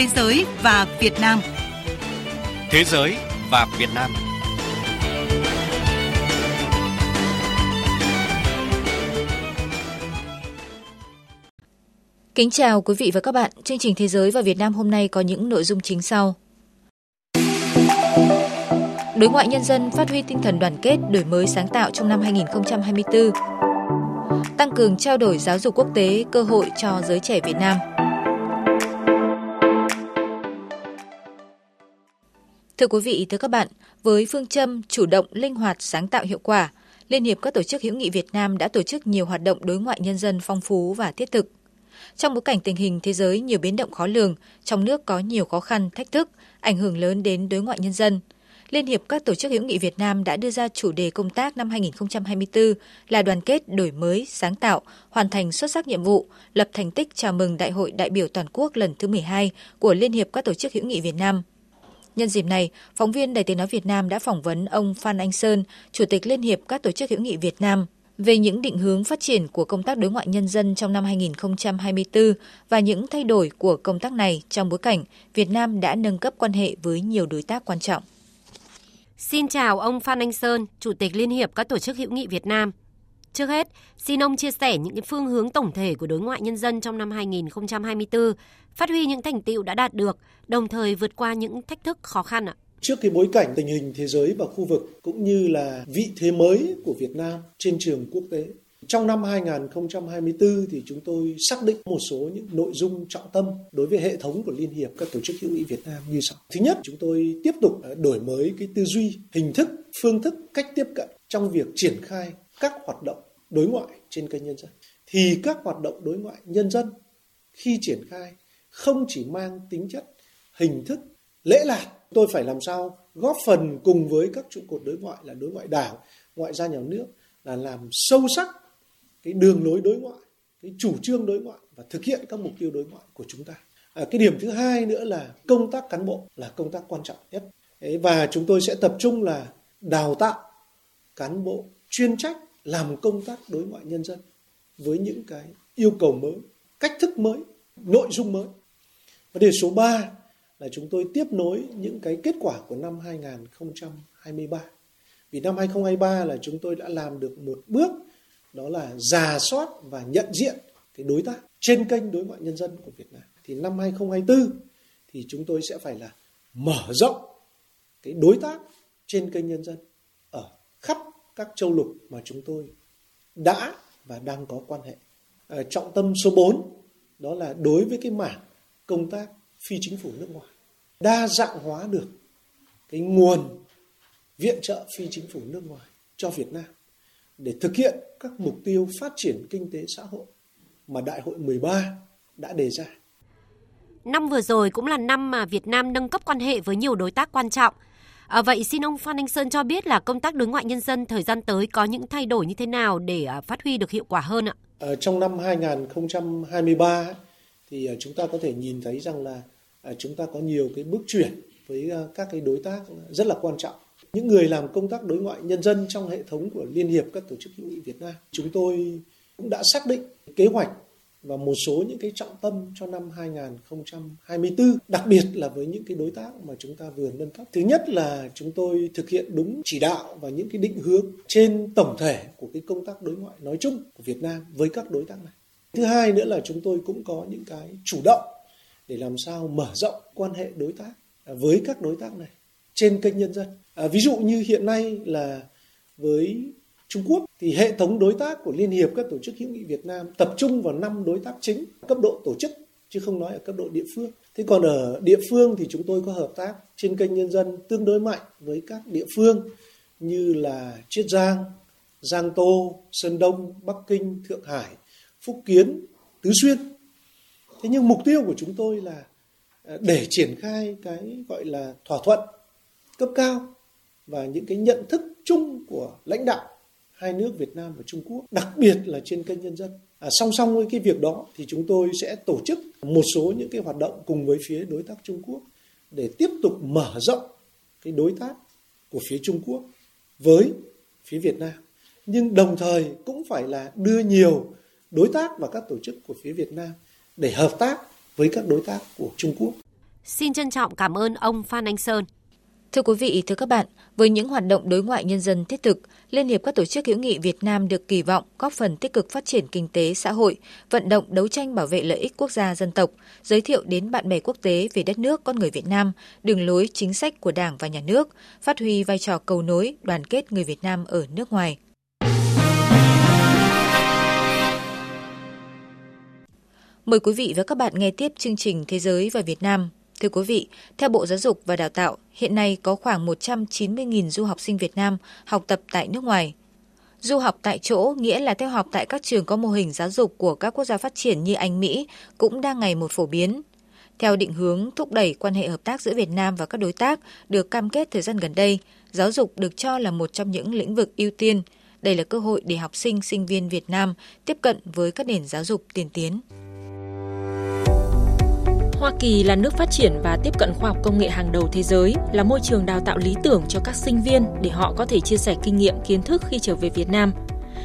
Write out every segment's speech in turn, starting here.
Thế giới và Việt Nam. Thế giới và Việt Nam. Kính chào quý vị và các bạn. Chương trình Thế giới và Việt Nam hôm nay có những nội dung chính sau. Đối ngoại nhân dân phát huy tinh thần đoàn kết, đổi mới sáng tạo trong năm 2024. Tăng cường trao đổi giáo dục quốc tế, cơ hội cho giới trẻ Việt Nam. Thưa quý vị, thưa các bạn, với phương châm chủ động, linh hoạt, sáng tạo hiệu quả, Liên hiệp các tổ chức hữu nghị Việt Nam đã tổ chức nhiều hoạt động đối ngoại nhân dân phong phú và thiết thực. Trong bối cảnh tình hình thế giới nhiều biến động khó lường, trong nước có nhiều khó khăn, thách thức, ảnh hưởng lớn đến đối ngoại nhân dân, Liên hiệp các tổ chức hữu nghị Việt Nam đã đưa ra chủ đề công tác năm 2024 là đoàn kết, đổi mới, sáng tạo, hoàn thành xuất sắc nhiệm vụ, lập thành tích chào mừng Đại hội đại biểu toàn quốc lần thứ 12 của Liên hiệp các tổ chức hữu nghị Việt Nam. Nhân dịp này, phóng viên Đài Tiếng Nói Việt Nam đã phỏng vấn ông Phan Anh Sơn, Chủ tịch Liên hiệp các tổ chức hữu nghị Việt Nam, về những định hướng phát triển của công tác đối ngoại nhân dân trong năm 2024 và những thay đổi của công tác này trong bối cảnh Việt Nam đã nâng cấp quan hệ với nhiều đối tác quan trọng. Xin chào ông Phan Anh Sơn, Chủ tịch Liên hiệp các tổ chức hữu nghị Việt Nam. Trước hết, xin ông chia sẻ những cái phương hướng tổng thể của đối ngoại nhân dân trong năm 2024, phát huy những thành tựu đã đạt được, đồng thời vượt qua những thách thức khó khăn ạ. Trước cái bối cảnh tình hình thế giới và khu vực cũng như là vị thế mới của Việt Nam trên trường quốc tế, trong năm 2024 thì chúng tôi xác định một số những nội dung trọng tâm đối với hệ thống của Liên hiệp các tổ chức hữu nghị Việt Nam như sau. Thứ nhất, chúng tôi tiếp tục đổi mới cái tư duy, hình thức, phương thức, cách tiếp cận trong việc triển khai các hoạt động đối ngoại trên kênh nhân dân. Thì các hoạt động đối ngoại nhân dân khi triển khai không chỉ mang tính chất hình thức lễ lạt tôi phải làm sao góp phần cùng với các trụ cột đối ngoại là đối ngoại đảng ngoại giao nhà nước là làm sâu sắc cái đường lối đối ngoại cái chủ trương đối ngoại và thực hiện các mục tiêu đối ngoại của chúng ta à, cái điểm thứ hai nữa là công tác cán bộ là công tác quan trọng nhất và chúng tôi sẽ tập trung là đào tạo cán bộ chuyên trách làm công tác đối ngoại nhân dân với những cái yêu cầu mới, cách thức mới, nội dung mới vấn đề số 3 là chúng tôi tiếp nối những cái kết quả của năm 2023 vì năm 2023 là chúng tôi đã làm được một bước, đó là giả soát và nhận diện cái đối tác trên kênh đối ngoại nhân dân của Việt Nam. Thì năm 2024 thì chúng tôi sẽ phải là mở rộng cái đối tác trên kênh nhân dân ở khắp các châu lục mà chúng tôi đã và đang có quan hệ. À, trọng tâm số 4 đó là đối với cái mảng công tác phi chính phủ nước ngoài. Đa dạng hóa được cái nguồn viện trợ phi chính phủ nước ngoài cho Việt Nam để thực hiện các mục tiêu phát triển kinh tế xã hội mà Đại hội 13 đã đề ra. Năm vừa rồi cũng là năm mà Việt Nam nâng cấp quan hệ với nhiều đối tác quan trọng. À, vậy xin ông Phan Anh Sơn cho biết là công tác đối ngoại nhân dân thời gian tới có những thay đổi như thế nào để ờ, phát huy được hiệu quả hơn ạ? À, trong năm 2023 thì chúng ta có thể nhìn thấy rằng là chúng ta có nhiều cái bước chuyển với các cái đối tác rất là quan trọng những người làm công tác đối ngoại nhân dân trong hệ thống của Liên hiệp các tổ chức hữu nghị Việt Nam. Chúng tôi cũng đã xác định kế hoạch và một số những cái trọng tâm cho năm 2024, đặc biệt là với những cái đối tác mà chúng ta vừa nâng cấp. Thứ nhất là chúng tôi thực hiện đúng chỉ đạo và những cái định hướng trên tổng thể của cái công tác đối ngoại nói chung của Việt Nam với các đối tác này. Thứ hai nữa là chúng tôi cũng có những cái chủ động để làm sao mở rộng quan hệ đối tác à, với các đối tác này trên kênh nhân dân. À, ví dụ như hiện nay là với Trung Quốc thì hệ thống đối tác của Liên hiệp các tổ chức hữu nghị Việt Nam tập trung vào năm đối tác chính cấp độ tổ chức chứ không nói ở cấp độ địa phương. Thế còn ở địa phương thì chúng tôi có hợp tác trên kênh nhân dân tương đối mạnh với các địa phương như là Chiết Giang, Giang Tô, Sơn Đông, Bắc Kinh, Thượng Hải, Phúc Kiến, Tứ Xuyên. Thế nhưng mục tiêu của chúng tôi là à, để triển khai cái gọi là thỏa thuận cấp cao và những cái nhận thức chung của lãnh đạo hai nước Việt Nam và Trung Quốc, đặc biệt là trên kênh nhân dân. À, song song với cái việc đó thì chúng tôi sẽ tổ chức một số những cái hoạt động cùng với phía đối tác Trung Quốc để tiếp tục mở rộng cái đối tác của phía Trung Quốc với phía Việt Nam. Nhưng đồng thời cũng phải là đưa nhiều đối tác và các tổ chức của phía Việt Nam để hợp tác với các đối tác của Trung Quốc. Xin trân trọng cảm ơn ông Phan Anh Sơn. Thưa quý vị, thưa các bạn, với những hoạt động đối ngoại nhân dân thiết thực, Liên hiệp các tổ chức hữu nghị Việt Nam được kỳ vọng góp phần tích cực phát triển kinh tế xã hội, vận động đấu tranh bảo vệ lợi ích quốc gia dân tộc, giới thiệu đến bạn bè quốc tế về đất nước con người Việt Nam, đường lối chính sách của Đảng và Nhà nước, phát huy vai trò cầu nối, đoàn kết người Việt Nam ở nước ngoài. Mời quý vị và các bạn nghe tiếp chương trình Thế giới và Việt Nam Thưa quý vị, theo Bộ Giáo dục và Đào tạo, hiện nay có khoảng 190.000 du học sinh Việt Nam học tập tại nước ngoài. Du học tại chỗ nghĩa là theo học tại các trường có mô hình giáo dục của các quốc gia phát triển như Anh, Mỹ cũng đang ngày một phổ biến. Theo định hướng thúc đẩy quan hệ hợp tác giữa Việt Nam và các đối tác được cam kết thời gian gần đây, giáo dục được cho là một trong những lĩnh vực ưu tiên. Đây là cơ hội để học sinh, sinh viên Việt Nam tiếp cận với các nền giáo dục tiên tiến. Hoa Kỳ là nước phát triển và tiếp cận khoa học công nghệ hàng đầu thế giới, là môi trường đào tạo lý tưởng cho các sinh viên để họ có thể chia sẻ kinh nghiệm kiến thức khi trở về Việt Nam.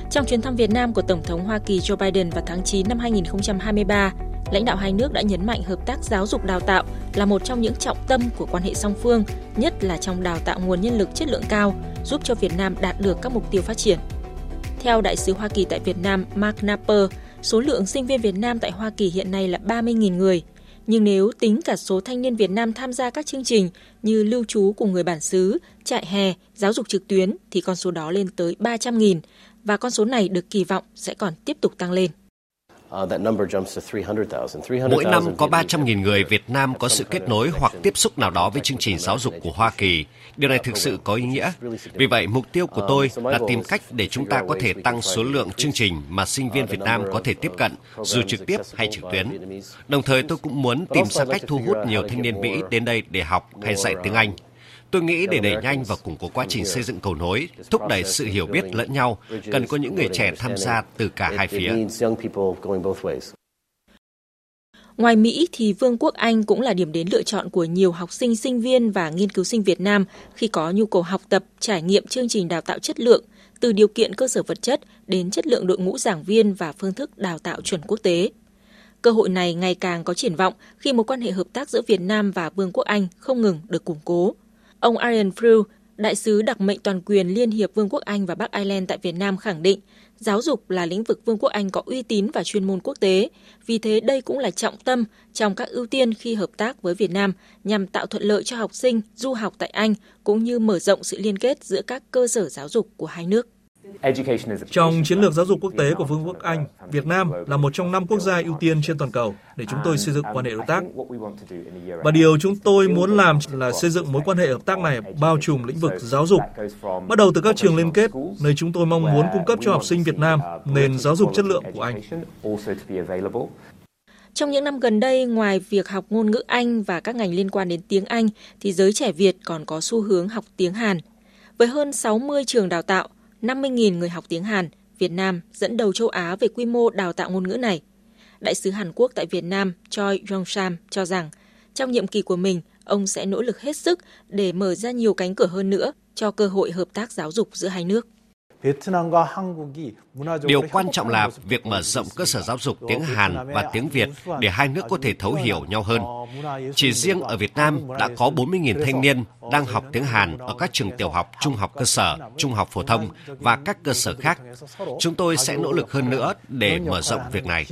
Trong chuyến thăm Việt Nam của Tổng thống Hoa Kỳ Joe Biden vào tháng 9 năm 2023, lãnh đạo hai nước đã nhấn mạnh hợp tác giáo dục đào tạo là một trong những trọng tâm của quan hệ song phương, nhất là trong đào tạo nguồn nhân lực chất lượng cao, giúp cho Việt Nam đạt được các mục tiêu phát triển. Theo đại sứ Hoa Kỳ tại Việt Nam Mark Napper, số lượng sinh viên Việt Nam tại Hoa Kỳ hiện nay là 30.000 người – nhưng nếu tính cả số thanh niên Việt Nam tham gia các chương trình như lưu trú cùng người bản xứ, trại hè, giáo dục trực tuyến thì con số đó lên tới 300.000 và con số này được kỳ vọng sẽ còn tiếp tục tăng lên. Uh, Mỗi năm có 300.000 người Việt Nam có sự kết nối hoặc tiếp xúc nào đó với chương trình giáo dục của Hoa Kỳ. Điều này thực sự có ý nghĩa. Vì vậy, mục tiêu của tôi là tìm cách để chúng ta có thể tăng số lượng chương trình mà sinh viên Việt Nam có thể tiếp cận, dù trực tiếp hay trực tuyến. Đồng thời, tôi cũng muốn tìm ra cách thu hút nhiều thanh niên Mỹ đến đây để học hay dạy tiếng Anh. Tôi nghĩ để đẩy nhanh và củng cố quá trình xây dựng cầu nối, thúc đẩy sự hiểu biết lẫn nhau, cần có những người trẻ tham gia từ cả hai phía. Ngoài Mỹ thì Vương quốc Anh cũng là điểm đến lựa chọn của nhiều học sinh, sinh viên và nghiên cứu sinh Việt Nam khi có nhu cầu học tập, trải nghiệm chương trình đào tạo chất lượng, từ điều kiện cơ sở vật chất đến chất lượng đội ngũ giảng viên và phương thức đào tạo chuẩn quốc tế. Cơ hội này ngày càng có triển vọng khi mối quan hệ hợp tác giữa Việt Nam và Vương quốc Anh không ngừng được củng cố. Ông Ian Frew, đại sứ đặc mệnh toàn quyền Liên hiệp Vương quốc Anh và Bắc Ireland tại Việt Nam khẳng định, giáo dục là lĩnh vực Vương quốc Anh có uy tín và chuyên môn quốc tế, vì thế đây cũng là trọng tâm trong các ưu tiên khi hợp tác với Việt Nam nhằm tạo thuận lợi cho học sinh du học tại Anh cũng như mở rộng sự liên kết giữa các cơ sở giáo dục của hai nước. Trong chiến lược giáo dục quốc tế của Vương quốc Anh, Việt Nam là một trong năm quốc gia ưu tiên trên toàn cầu để chúng tôi xây dựng quan hệ đối tác. Và điều chúng tôi muốn làm là xây dựng mối quan hệ hợp tác này bao trùm lĩnh vực giáo dục, bắt đầu từ các trường liên kết, nơi chúng tôi mong muốn cung cấp cho học sinh Việt Nam nền giáo dục chất lượng của Anh. Trong những năm gần đây, ngoài việc học ngôn ngữ Anh và các ngành liên quan đến tiếng Anh, thì giới trẻ Việt còn có xu hướng học tiếng Hàn. Với hơn 60 trường đào tạo, 50.000 người học tiếng Hàn, Việt Nam dẫn đầu châu Á về quy mô đào tạo ngôn ngữ này. Đại sứ Hàn Quốc tại Việt Nam Choi Yong-sam cho rằng, trong nhiệm kỳ của mình, ông sẽ nỗ lực hết sức để mở ra nhiều cánh cửa hơn nữa cho cơ hội hợp tác giáo dục giữa hai nước. Điều quan trọng là việc mở rộng cơ sở giáo dục tiếng Hàn và tiếng Việt để hai nước có thể thấu hiểu nhau hơn. Chỉ riêng ở Việt Nam đã có 40.000 thanh niên đang học tiếng Hàn ở các trường tiểu học, trung học cơ sở, trung học phổ thông và các cơ sở khác. Chúng tôi sẽ nỗ lực hơn nữa để mở rộng việc này.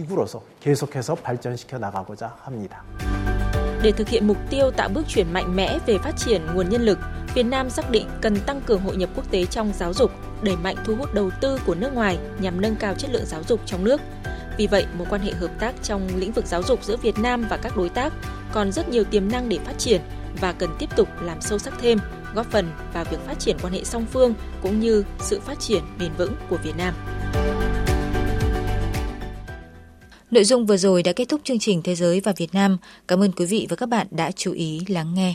Để thực hiện mục tiêu tạo bước chuyển mạnh mẽ về phát triển nguồn nhân lực, Việt Nam xác định cần tăng cường hội nhập quốc tế trong giáo dục, đẩy mạnh thu hút đầu tư của nước ngoài nhằm nâng cao chất lượng giáo dục trong nước. Vì vậy, mối quan hệ hợp tác trong lĩnh vực giáo dục giữa Việt Nam và các đối tác còn rất nhiều tiềm năng để phát triển và cần tiếp tục làm sâu sắc thêm, góp phần vào việc phát triển quan hệ song phương cũng như sự phát triển bền vững của Việt Nam. Nội dung vừa rồi đã kết thúc chương trình Thế giới và Việt Nam. Cảm ơn quý vị và các bạn đã chú ý lắng nghe.